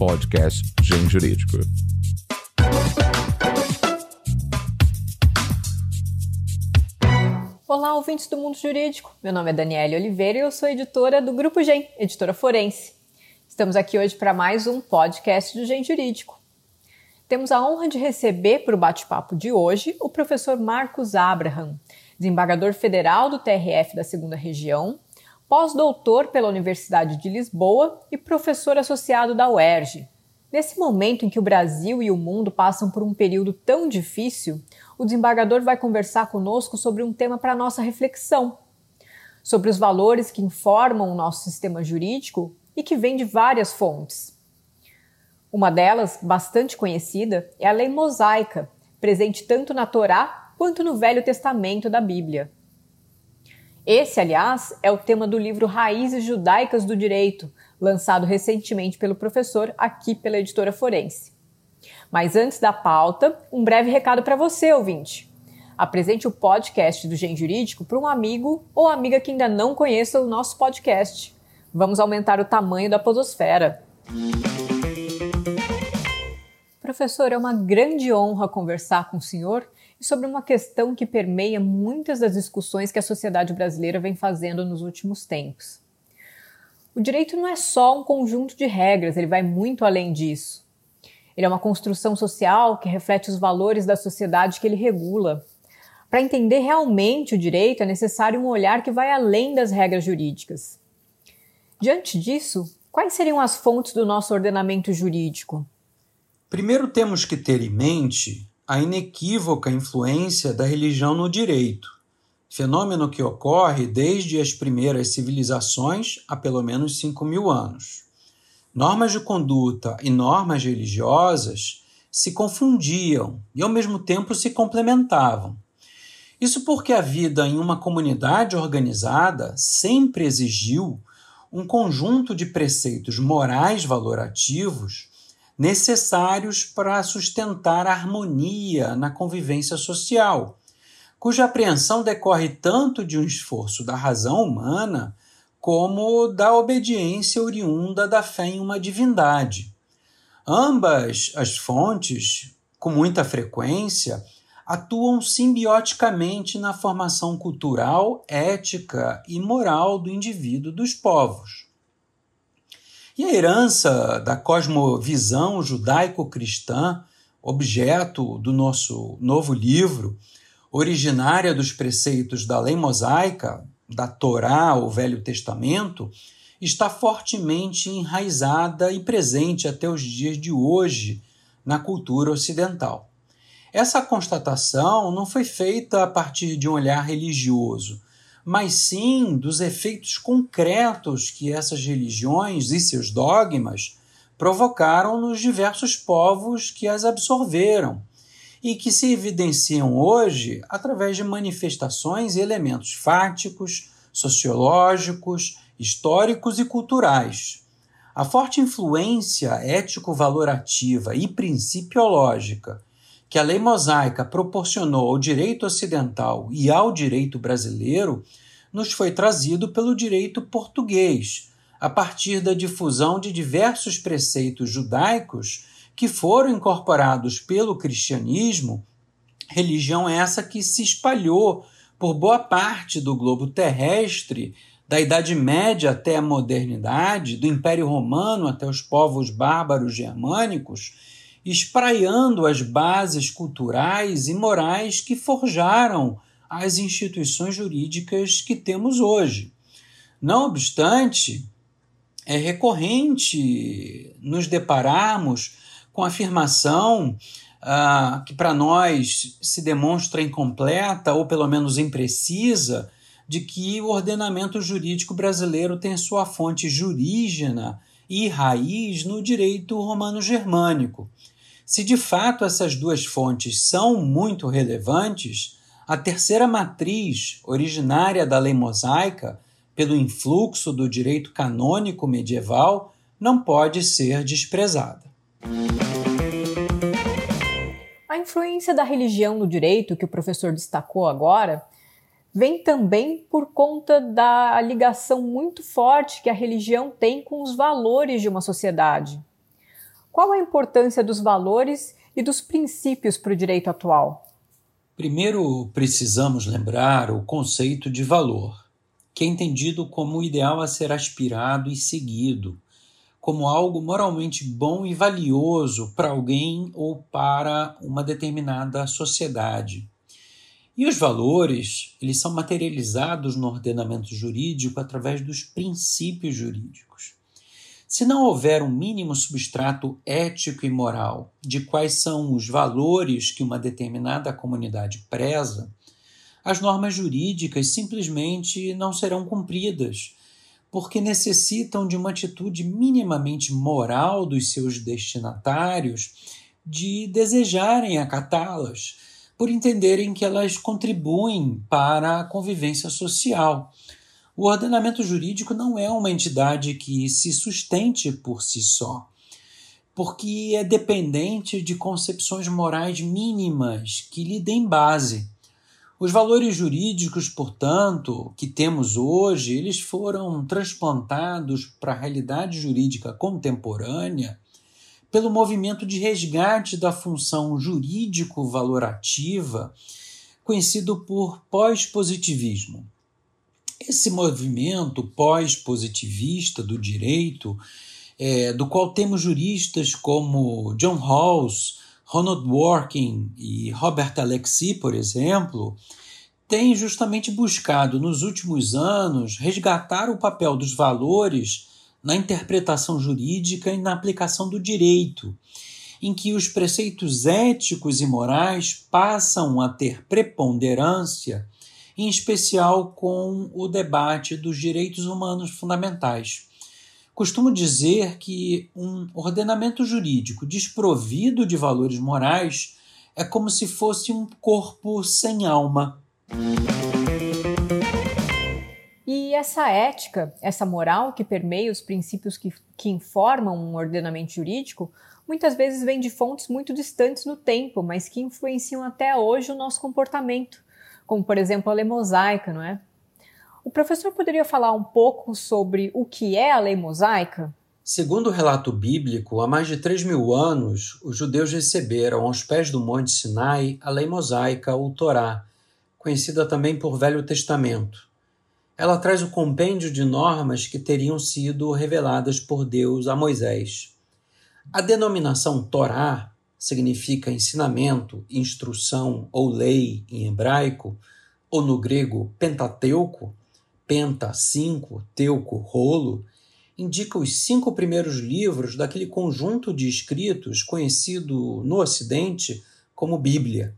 podcast Gen Jurídico. Olá, ouvintes do Mundo Jurídico. Meu nome é Daniela Oliveira e eu sou editora do Grupo Gen, editora forense. Estamos aqui hoje para mais um podcast do Gen Jurídico. Temos a honra de receber para o bate-papo de hoje o professor Marcos Abraham, desembargador federal do TRF da Segunda Região, pós-doutor pela Universidade de Lisboa e professor associado da UERJ. Nesse momento em que o Brasil e o mundo passam por um período tão difícil, o desembargador vai conversar conosco sobre um tema para nossa reflexão, sobre os valores que informam o nosso sistema jurídico e que vem de várias fontes. Uma delas, bastante conhecida, é a lei mosaica, presente tanto na Torá quanto no Velho Testamento da Bíblia. Esse, aliás, é o tema do livro Raízes Judaicas do Direito, lançado recentemente pelo professor aqui pela editora Forense. Mas antes da pauta, um breve recado para você, ouvinte. Apresente o podcast do Gen Jurídico para um amigo ou amiga que ainda não conheça o nosso podcast. Vamos aumentar o tamanho da podosfera. Professor, é uma grande honra conversar com o senhor sobre uma questão que permeia muitas das discussões que a sociedade brasileira vem fazendo nos últimos tempos. O direito não é só um conjunto de regras, ele vai muito além disso. Ele é uma construção social que reflete os valores da sociedade que ele regula. Para entender realmente o direito, é necessário um olhar que vai além das regras jurídicas. Diante disso, quais seriam as fontes do nosso ordenamento jurídico? Primeiro temos que ter em mente a inequívoca influência da religião no direito, fenômeno que ocorre desde as primeiras civilizações há pelo menos 5 mil anos. Normas de conduta e normas religiosas se confundiam e, ao mesmo tempo, se complementavam. Isso porque a vida em uma comunidade organizada sempre exigiu um conjunto de preceitos morais valorativos necessários para sustentar a harmonia na convivência social, cuja apreensão decorre tanto de um esforço da razão humana como da obediência oriunda da fé em uma divindade. Ambas as fontes, com muita frequência, atuam simbioticamente na formação cultural, ética e moral do indivíduo dos povos. E a herança da cosmovisão judaico-cristã, objeto do nosso novo livro, originária dos preceitos da lei mosaica, da Torá, o Velho Testamento, está fortemente enraizada e presente até os dias de hoje na cultura ocidental. Essa constatação não foi feita a partir de um olhar religioso, mas sim dos efeitos concretos que essas religiões e seus dogmas provocaram nos diversos povos que as absorveram e que se evidenciam hoje através de manifestações e elementos fáticos, sociológicos, históricos e culturais. A forte influência ético-valorativa e principiológica que a lei mosaica proporcionou ao direito ocidental e ao direito brasileiro nos foi trazido pelo direito português, a partir da difusão de diversos preceitos judaicos que foram incorporados pelo cristianismo, religião essa que se espalhou por boa parte do globo terrestre, da Idade Média até a modernidade, do Império Romano até os povos bárbaros germânicos espraiando as bases culturais e morais que forjaram as instituições jurídicas que temos hoje. Não obstante, é recorrente nos depararmos com a afirmação ah, que para nós se demonstra incompleta ou pelo menos imprecisa de que o ordenamento jurídico brasileiro tem sua fonte jurígena e raiz no direito romano-germânico. Se de fato essas duas fontes são muito relevantes, a terceira matriz, originária da lei mosaica, pelo influxo do direito canônico medieval, não pode ser desprezada. A influência da religião no direito, que o professor destacou agora, vem também por conta da ligação muito forte que a religião tem com os valores de uma sociedade. Qual a importância dos valores e dos princípios para o direito atual? Primeiro, precisamos lembrar o conceito de valor, que é entendido como o ideal a ser aspirado e seguido, como algo moralmente bom e valioso para alguém ou para uma determinada sociedade. E os valores, eles são materializados no ordenamento jurídico através dos princípios jurídicos. Se não houver um mínimo substrato ético e moral de quais são os valores que uma determinada comunidade preza, as normas jurídicas simplesmente não serão cumpridas, porque necessitam de uma atitude minimamente moral dos seus destinatários de desejarem acatá-las por entenderem que elas contribuem para a convivência social. O ordenamento jurídico não é uma entidade que se sustente por si só, porque é dependente de concepções morais mínimas que lhe deem base. Os valores jurídicos, portanto, que temos hoje, eles foram transplantados para a realidade jurídica contemporânea pelo movimento de resgate da função jurídico-valorativa, conhecido por pós-positivismo. Esse movimento pós-positivista do direito, é, do qual temos juristas como John Rawls, Ronald Dworkin e Robert Alexi, por exemplo, tem justamente buscado nos últimos anos resgatar o papel dos valores na interpretação jurídica e na aplicação do direito, em que os preceitos éticos e morais passam a ter preponderância, em especial com o debate dos direitos humanos fundamentais. Costumo dizer que um ordenamento jurídico desprovido de valores morais é como se fosse um corpo sem alma. E essa ética, essa moral que permeia os princípios que, que informam um ordenamento jurídico, muitas vezes vem de fontes muito distantes no tempo, mas que influenciam até hoje o nosso comportamento, como por exemplo a lei mosaica, não é? O professor poderia falar um pouco sobre o que é a lei mosaica? Segundo o relato bíblico, há mais de 3 mil anos, os judeus receberam aos pés do Monte Sinai a lei mosaica, ou Torá, conhecida também por Velho Testamento. Ela traz o compêndio de normas que teriam sido reveladas por Deus a Moisés. A denominação Torá significa ensinamento, instrução ou lei em hebraico, ou no grego Pentateuco, penta, cinco, teuco, rolo, indica os cinco primeiros livros daquele conjunto de escritos conhecido no Ocidente como Bíblia.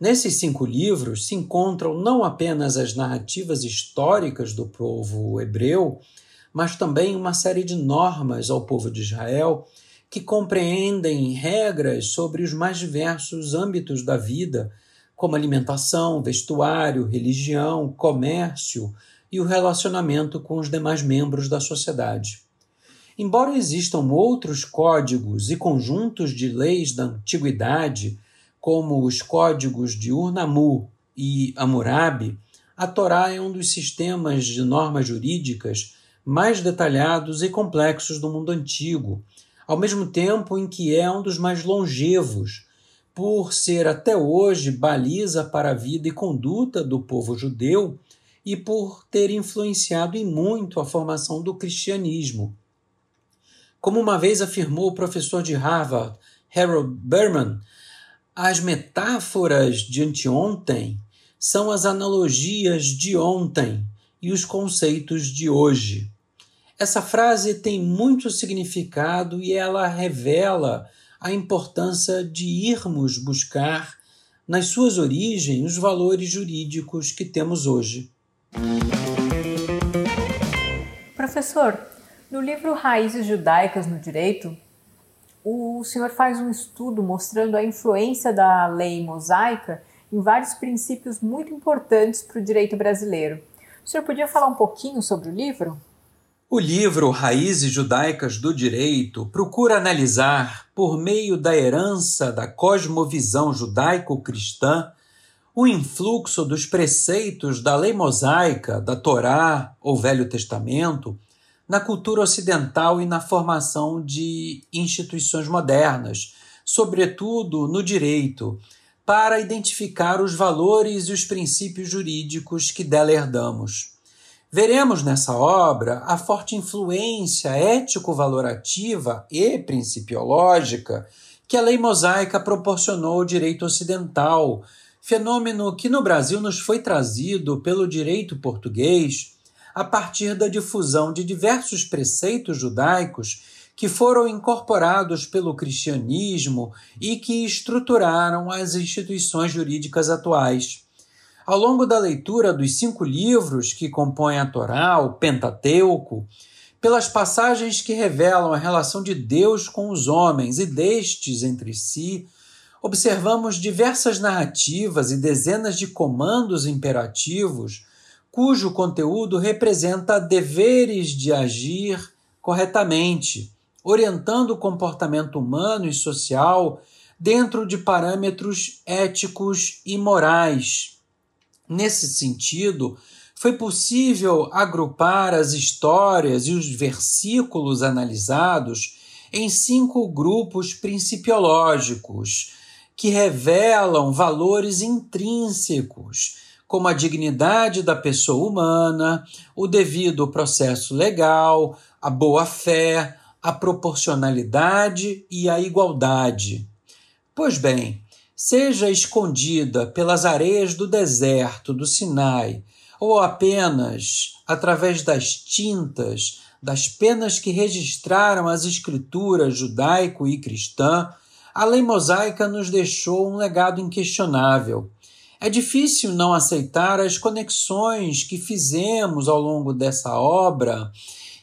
Nesses cinco livros se encontram não apenas as narrativas históricas do povo hebreu, mas também uma série de normas ao povo de Israel que compreendem regras sobre os mais diversos âmbitos da vida, como alimentação, vestuário, religião, comércio e o relacionamento com os demais membros da sociedade. Embora existam outros códigos e conjuntos de leis da antiguidade como os códigos de Urnamu e Hammurabi, a Torá é um dos sistemas de normas jurídicas mais detalhados e complexos do mundo antigo, ao mesmo tempo em que é um dos mais longevos, por ser até hoje baliza para a vida e conduta do povo judeu e por ter influenciado em muito a formação do cristianismo. Como uma vez afirmou o professor de Harvard, Harold Berman, as metáforas de anteontem são as analogias de ontem e os conceitos de hoje. Essa frase tem muito significado e ela revela a importância de irmos buscar nas suas origens os valores jurídicos que temos hoje. Professor, no livro Raízes Judaicas no Direito, o senhor faz um estudo mostrando a influência da lei mosaica em vários princípios muito importantes para o direito brasileiro. O senhor podia falar um pouquinho sobre o livro? O livro Raízes Judaicas do Direito procura analisar, por meio da herança da cosmovisão judaico-cristã, o influxo dos preceitos da lei mosaica, da Torá ou Velho Testamento, na cultura ocidental e na formação de instituições modernas, sobretudo no direito, para identificar os valores e os princípios jurídicos que dela herdamos. Veremos nessa obra a forte influência ético-valorativa e principiológica que a lei mosaica proporcionou ao direito ocidental, fenômeno que no Brasil nos foi trazido pelo direito português a partir da difusão de diversos preceitos judaicos que foram incorporados pelo cristianismo e que estruturaram as instituições jurídicas atuais. Ao longo da leitura dos cinco livros que compõem a Torá, o Pentateuco, pelas passagens que revelam a relação de Deus com os homens e destes entre si, observamos diversas narrativas e dezenas de comandos imperativos cujo conteúdo representa deveres de agir corretamente, orientando o comportamento humano e social dentro de parâmetros éticos e morais. Nesse sentido, foi possível agrupar as histórias e os versículos analisados em cinco grupos principiológicos que revelam valores intrínsecos como a dignidade da pessoa humana, o devido processo legal, a boa-fé, a proporcionalidade e a igualdade. Pois bem, seja escondida pelas areias do deserto do Sinai, ou apenas através das tintas das penas que registraram as escrituras judaico e cristã, a lei mosaica nos deixou um legado inquestionável. É difícil não aceitar as conexões que fizemos ao longo dessa obra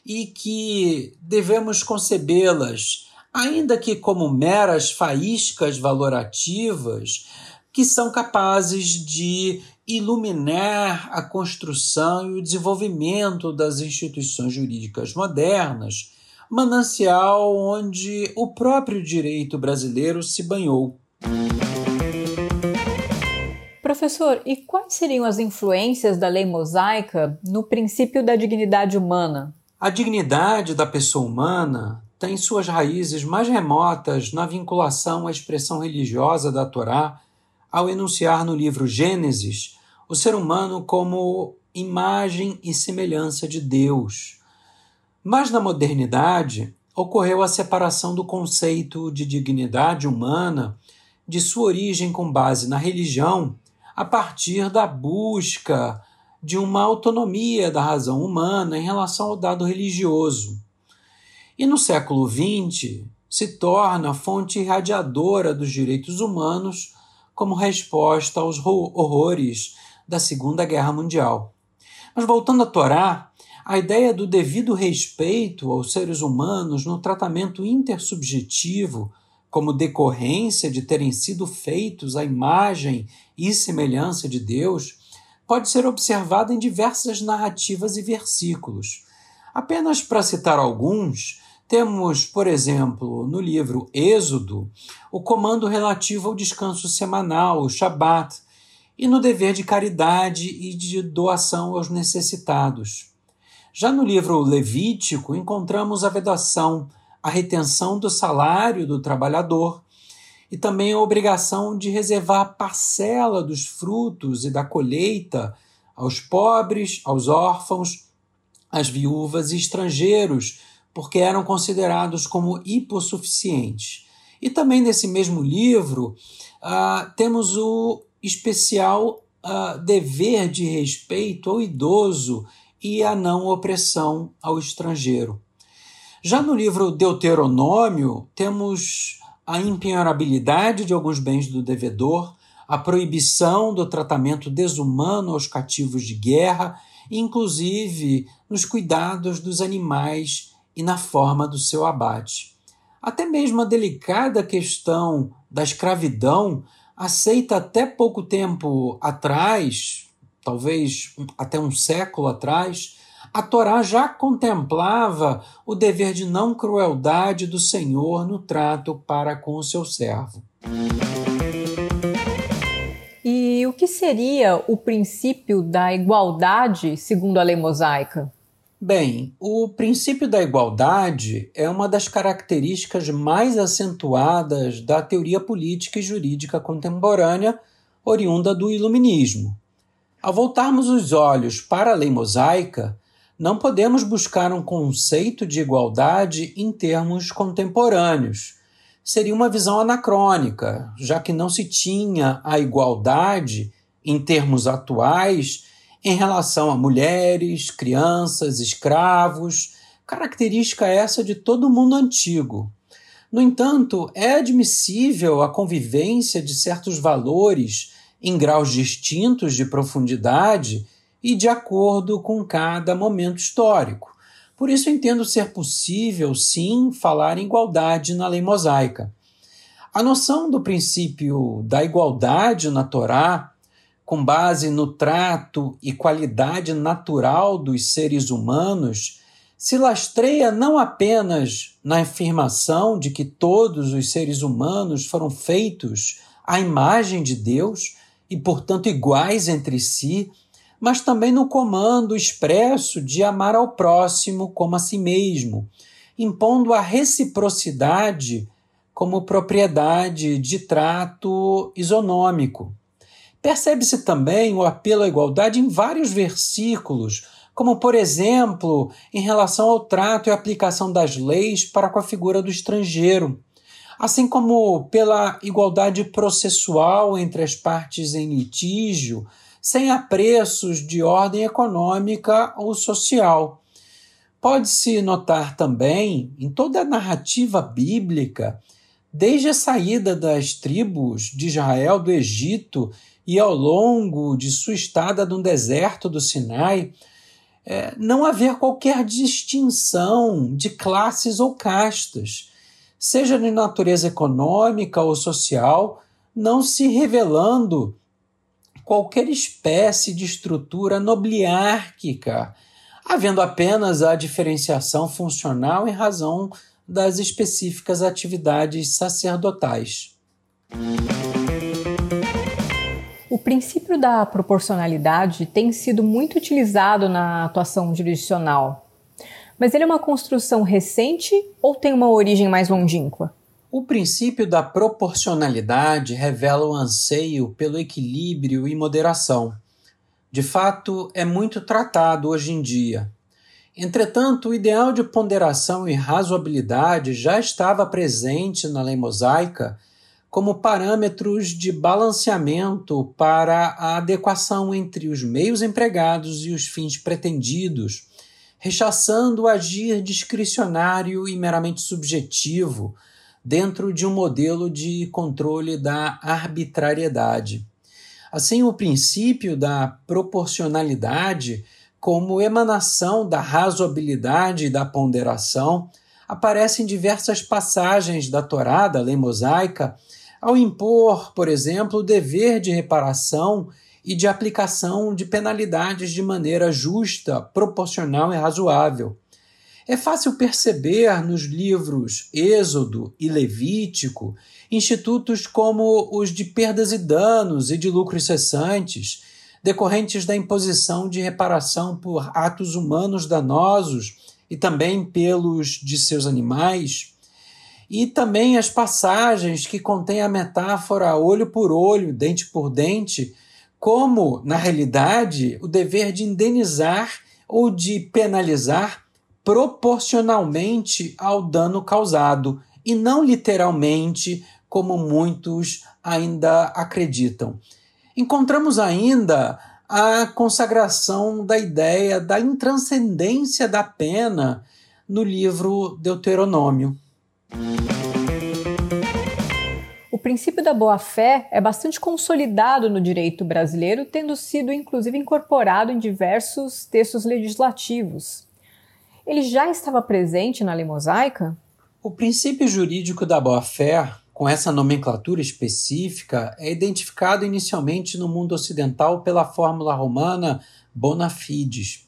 e que devemos concebê-las, ainda que como meras faíscas valorativas, que são capazes de iluminar a construção e o desenvolvimento das instituições jurídicas modernas, manancial onde o próprio direito brasileiro se banhou. Professor, e quais seriam as influências da lei mosaica no princípio da dignidade humana? A dignidade da pessoa humana tem suas raízes mais remotas na vinculação à expressão religiosa da Torá ao enunciar no livro Gênesis o ser humano como imagem e semelhança de Deus. Mas na modernidade ocorreu a separação do conceito de dignidade humana de sua origem com base na religião a partir da busca de uma autonomia da razão humana em relação ao dado religioso. E no século XX se torna fonte irradiadora dos direitos humanos como resposta aos horrores da Segunda Guerra Mundial. Mas voltando à Torá, a ideia do devido respeito aos seres humanos no tratamento intersubjetivo como decorrência de terem sido feitos à imagem e semelhança de Deus, pode ser observada em diversas narrativas e versículos. Apenas para citar alguns, temos, por exemplo, no livro Êxodo, o comando relativo ao descanso semanal, o Shabat, e no dever de caridade e de doação aos necessitados. Já no livro Levítico, encontramos a vedação a retenção do salário do trabalhador e também a obrigação de reservar parcela dos frutos e da colheita aos pobres, aos órfãos, às viúvas e estrangeiros, porque eram considerados como hipossuficientes. E também nesse mesmo livro uh, temos o especial uh, dever de respeito ao idoso e a não opressão ao estrangeiro. Já no livro Deuteronômio, temos a impenhorabilidade de alguns bens do devedor, a proibição do tratamento desumano aos cativos de guerra, inclusive nos cuidados dos animais e na forma do seu abate. Até mesmo a delicada questão da escravidão, aceita até pouco tempo atrás, talvez até um século atrás, a Torá já contemplava o dever de não crueldade do Senhor no trato para com o seu servo. E o que seria o princípio da igualdade segundo a lei mosaica? Bem, o princípio da igualdade é uma das características mais acentuadas da teoria política e jurídica contemporânea oriunda do Iluminismo. Ao voltarmos os olhos para a lei mosaica, não podemos buscar um conceito de igualdade em termos contemporâneos. Seria uma visão anacrônica, já que não se tinha a igualdade em termos atuais em relação a mulheres, crianças, escravos, característica essa de todo mundo antigo. No entanto, é admissível a convivência de certos valores em graus distintos de profundidade e de acordo com cada momento histórico. Por isso, entendo ser possível, sim, falar em igualdade na lei mosaica. A noção do princípio da igualdade na Torá com base no trato e qualidade natural dos seres humanos, se lastreia não apenas na afirmação de que todos os seres humanos foram feitos à imagem de Deus e, portanto, iguais entre si, mas também no comando expresso de amar ao próximo como a si mesmo, impondo a reciprocidade como propriedade de trato isonômico. Percebe-se também o apelo à igualdade em vários versículos, como, por exemplo, em relação ao trato e aplicação das leis para com a figura do estrangeiro, assim como pela igualdade processual entre as partes em litígio, sem apreços de ordem econômica ou social. Pode-se notar também, em toda a narrativa bíblica, desde a saída das tribos de Israel do Egito e ao longo de sua estada no deserto do Sinai, é, não haver qualquer distinção de classes ou castas, seja de natureza econômica ou social, não se revelando qualquer espécie de estrutura nobliárquica, havendo apenas a diferenciação funcional em razão das específicas atividades sacerdotais. O princípio da proporcionalidade tem sido muito utilizado na atuação jurisdicional. Mas ele é uma construção recente ou tem uma origem mais longínqua? O princípio da proporcionalidade revela o anseio pelo equilíbrio e moderação. De fato, é muito tratado hoje em dia. Entretanto, o ideal de ponderação e razoabilidade já estava presente na lei mosaica como parâmetros de balanceamento para a adequação entre os meios empregados e os fins pretendidos, rechaçando o agir discricionário e meramente subjetivo dentro de um modelo de controle da arbitrariedade. Assim, o princípio da proporcionalidade, como emanação da razoabilidade e da ponderação, aparece em diversas passagens da Torá, da lei mosaica, ao impor, por exemplo, o dever de reparação e de aplicação de penalidades de maneira justa, proporcional e razoável. É fácil perceber nos livros Êxodo e Levítico institutos como os de perdas e danos e de lucros cessantes, decorrentes da imposição de reparação por atos humanos danosos e também pelos de seus animais e também as passagens que contêm a metáfora olho por olho, dente por dente, como, na realidade, o dever de indenizar ou de penalizar proporcionalmente ao dano causado, e não literalmente, como muitos ainda acreditam. Encontramos ainda a consagração da ideia da intranscendência da pena no livro Deuteronômio. O princípio da boa-fé é bastante consolidado no direito brasileiro, tendo sido inclusive incorporado em diversos textos legislativos. Ele já estava presente na lei mosaica? O princípio jurídico da boa-fé, com essa nomenclatura específica, é identificado inicialmente no mundo ocidental pela fórmula romana bona fides,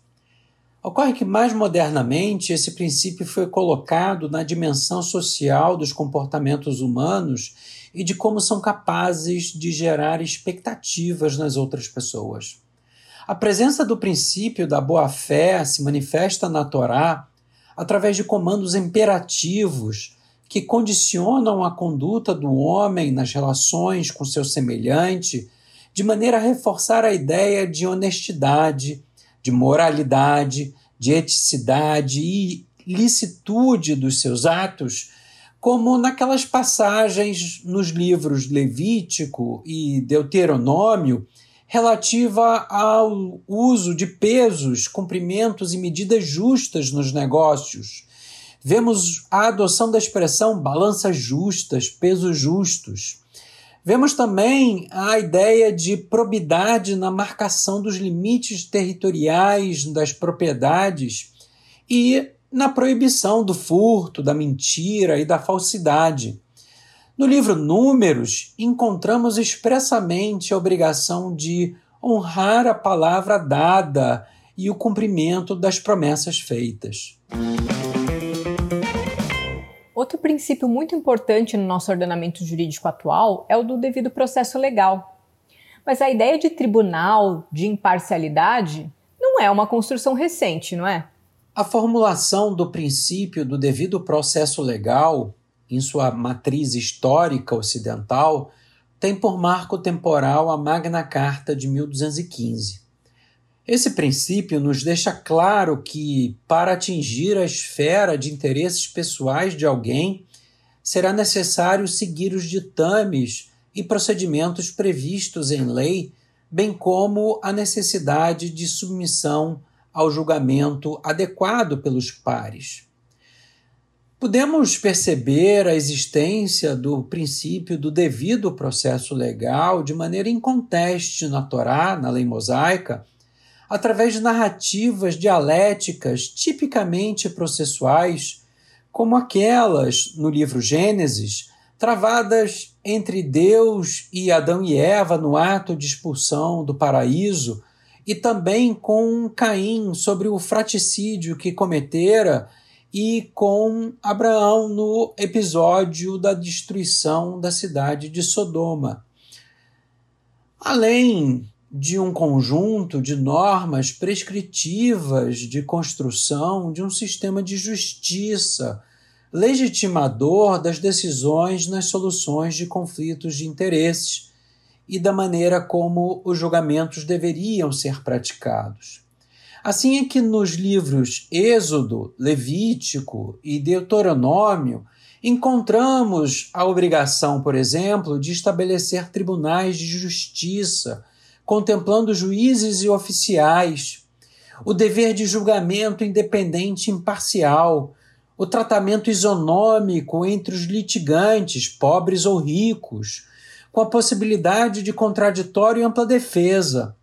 Ocorre que, mais modernamente, esse princípio foi colocado na dimensão social dos comportamentos humanos e de como são capazes de gerar expectativas nas outras pessoas. A presença do princípio da boa-fé se manifesta na Torá através de comandos imperativos que condicionam a conduta do homem nas relações com seu semelhante, de maneira a reforçar a ideia de honestidade, de moralidade, de eticidade e licitude dos seus atos, como naquelas passagens nos livros Levítico e Deuteronômio relativa ao uso de pesos, comprimentos e medidas justas nos negócios. Vemos a adoção da expressão balanças justas, pesos justos. Vemos também a ideia de probidade na marcação dos limites territoriais das propriedades e na proibição do furto, da mentira e da falsidade. No livro Números, encontramos expressamente a obrigação de honrar a palavra dada e o cumprimento das promessas feitas. Outro princípio muito importante no nosso ordenamento jurídico atual é o do devido processo legal. Mas a ideia de tribunal, de imparcialidade, não é uma construção recente, não é? A formulação do princípio do devido processo legal em sua matriz histórica ocidental, tem por marco temporal a Magna Carta de 1215. Esse princípio nos deixa claro que, para atingir a esfera de interesses pessoais de alguém, será necessário seguir os ditames e procedimentos previstos em lei, bem como a necessidade de submissão ao julgamento adequado pelos pares. Podemos perceber a existência do princípio do devido processo legal de maneira inconteste na Torá, na lei mosaica, através de narrativas dialéticas tipicamente processuais, como aquelas no livro Gênesis, travadas entre Deus e Adão e Eva no ato de expulsão do paraíso, e também com Caim sobre o fraticídio que cometera e com Abraão no episódio da destruição da cidade de Sodoma. Além de um conjunto de normas prescritivas de construção de um sistema de justiça legitimador das decisões nas soluções de conflitos de interesses e da maneira como os julgamentos deveriam ser praticados. Assim é que nos livros Êxodo, Levítico e Deuteronômio encontramos a obrigação, por exemplo, de estabelecer tribunais de justiça, contemplando juízes e oficiais, o dever de julgamento independente e imparcial, o tratamento isonômico entre os litigantes, pobres ou ricos, com a possibilidade de contraditório e ampla defesa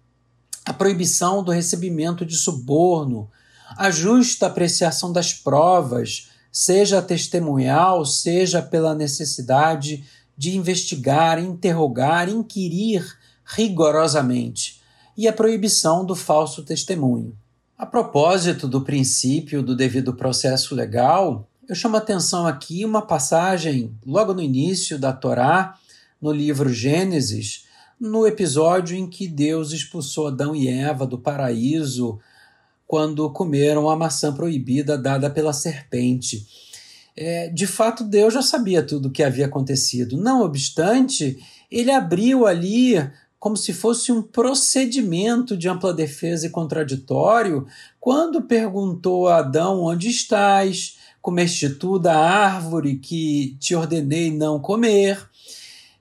a proibição do recebimento de suborno, a justa apreciação das provas, seja testemunhal, seja pela necessidade de investigar, interrogar, inquirir rigorosamente, e a proibição do falso testemunho. A propósito do princípio do devido processo legal, eu chamo atenção aqui uma passagem logo no início da Torá, no livro Gênesis, no episódio em que Deus expulsou Adão e Eva do paraíso quando comeram a maçã proibida dada pela serpente. É, de fato, Deus já sabia tudo o que havia acontecido. Não obstante, ele abriu ali como se fosse um procedimento de ampla defesa e contraditório, quando perguntou a Adão: Onde estás? Comeste tu da árvore que te ordenei não comer?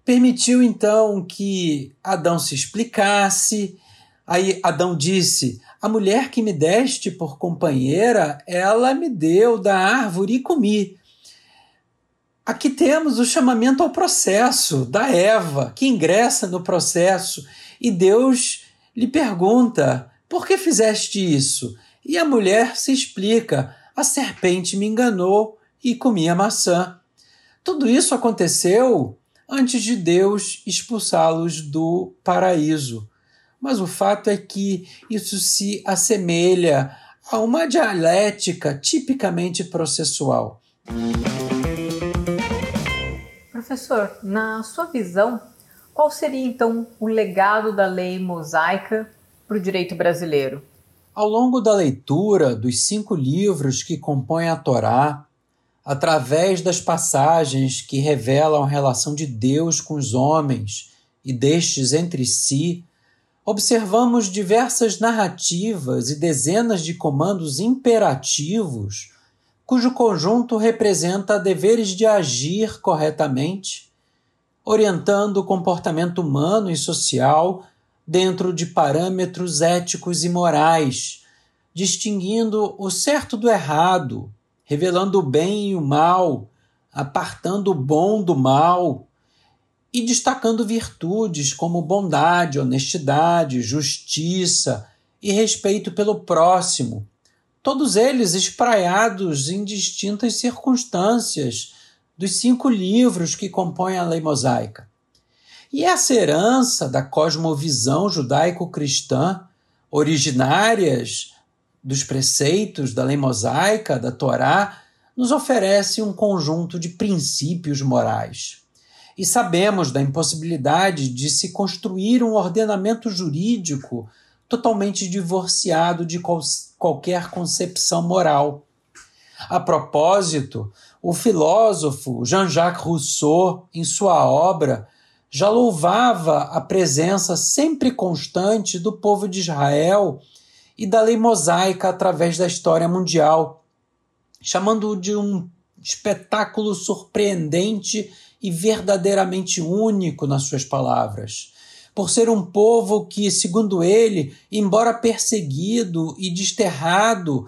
Permitiu então que Adão se explicasse. Aí Adão disse: A mulher que me deste por companheira, ela me deu da árvore e comi. Aqui temos o chamamento ao processo da Eva, que ingressa no processo, e Deus lhe pergunta: Por que fizeste isso? E a mulher se explica: A serpente me enganou e comi a maçã. Tudo isso aconteceu antes de Deus expulsá-los do paraíso. Mas o fato é que isso se assemelha a uma dialética tipicamente processual. Professor, na sua visão, qual seria então o legado da lei mosaica para o direito brasileiro? Ao longo da leitura dos cinco livros que compõem a Torá, através das passagens que revelam a relação de Deus com os homens e destes entre si, observamos diversas narrativas e dezenas de comandos imperativos, cujo conjunto representa deveres de agir corretamente, orientando o comportamento humano e social dentro de parâmetros éticos e morais, distinguindo o certo do errado, revelando o bem e o mal, apartando o bom do mal, e destacando virtudes como bondade, honestidade, justiça e respeito pelo próximo, todos eles espraiados em distintas circunstâncias dos cinco livros que compõem a lei mosaica. E essa herança da cosmovisão judaico-cristã, originárias dos preceitos da lei mosaica, da Torá, nos oferece um conjunto de princípios morais e sabemos da impossibilidade de se construir um ordenamento jurídico totalmente divorciado de qualquer concepção moral. A propósito, o filósofo Jean-Jacques Rousseau, em sua obra, já louvava a presença sempre constante do povo de Israel e da lei mosaica através da história mundial, chamando-o de um espetáculo surpreendente e verdadeiramente único nas suas palavras. Por ser um povo que, segundo ele, embora perseguido e desterrado,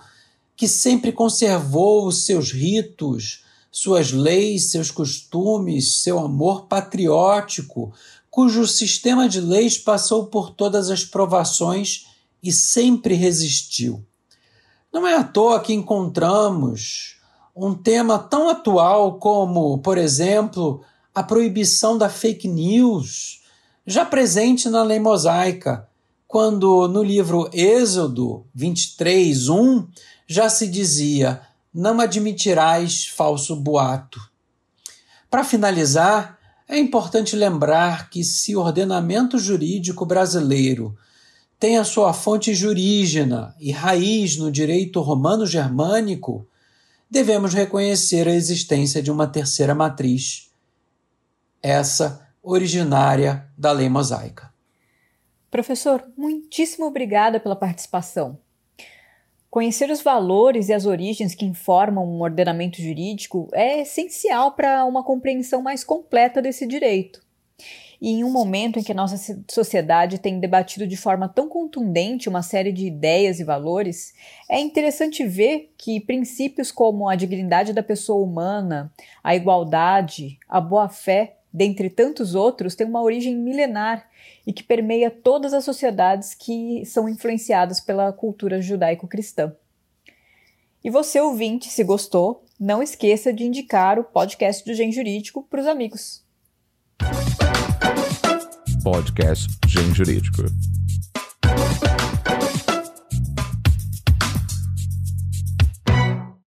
que sempre conservou os seus ritos, suas leis, seus costumes, seu amor patriótico, cujo sistema de leis passou por todas as provações e sempre resistiu. Não é à toa que encontramos um tema tão atual como, por exemplo, a proibição da fake news, já presente na lei mosaica, quando no livro Êxodo 23, 1, já se dizia: Não admitirás falso boato. Para finalizar, é importante lembrar que se o ordenamento jurídico brasileiro tem a sua fonte jurígena e raiz no direito romano-germânico, devemos reconhecer a existência de uma terceira matriz, essa originária da lei mosaica. Professor, muitíssimo obrigada pela participação. Conhecer os valores e as origens que informam um ordenamento jurídico é essencial para uma compreensão mais completa desse direito. E em um momento em que a nossa sociedade tem debatido de forma tão contundente uma série de ideias e valores, é interessante ver que princípios como a dignidade da pessoa humana, a igualdade, a boa-fé, dentre tantos outros, têm uma origem milenar e que permeia todas as sociedades que são influenciadas pela cultura judaico-cristã. E você, ouvinte, se gostou, não esqueça de indicar o podcast do Gen Jurídico para os amigos podcast Gen Jurídico.